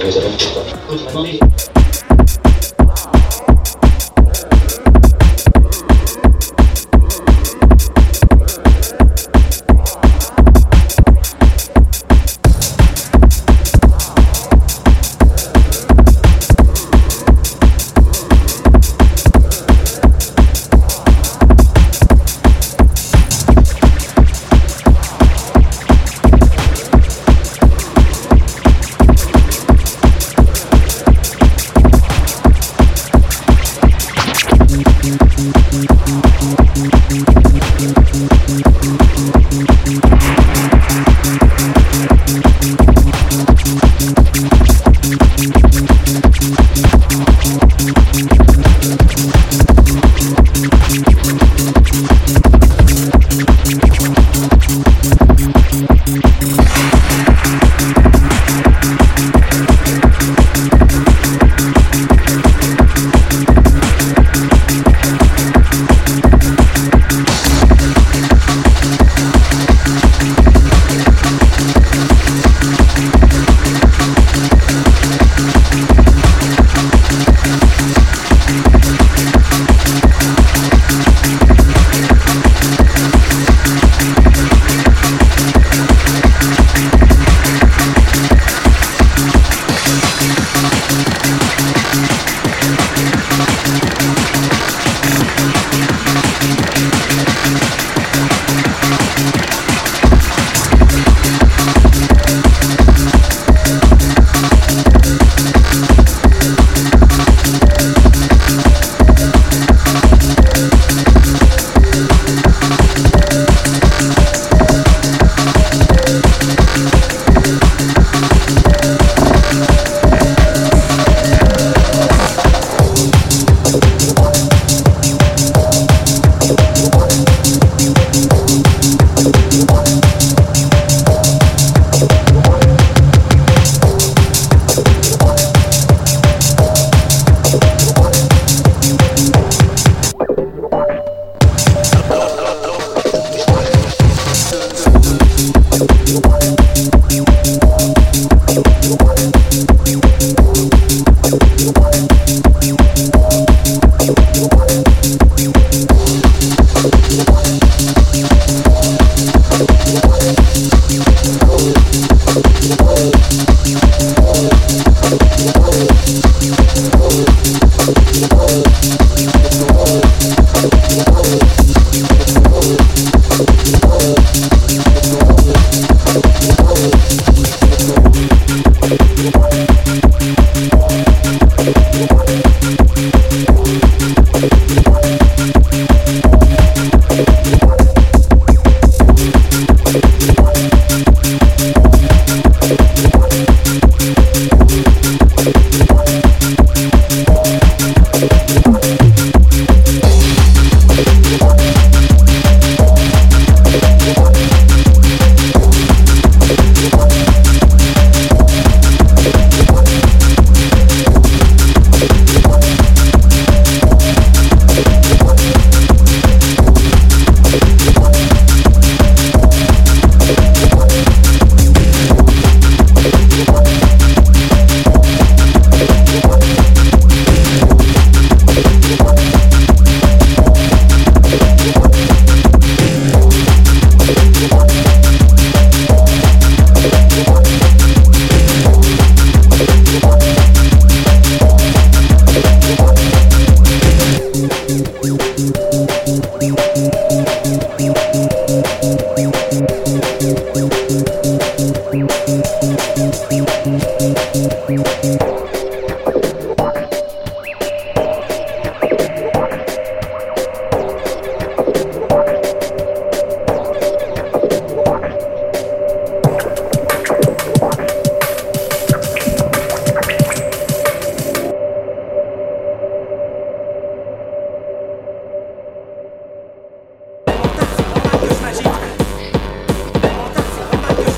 Pues a. Thank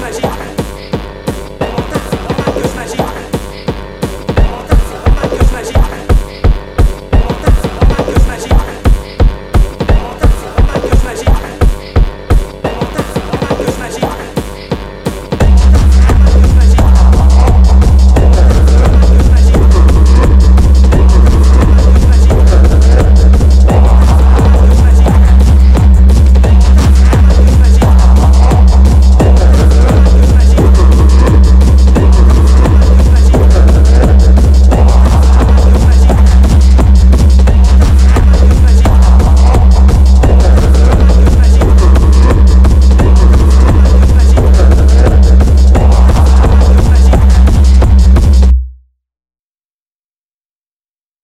magique.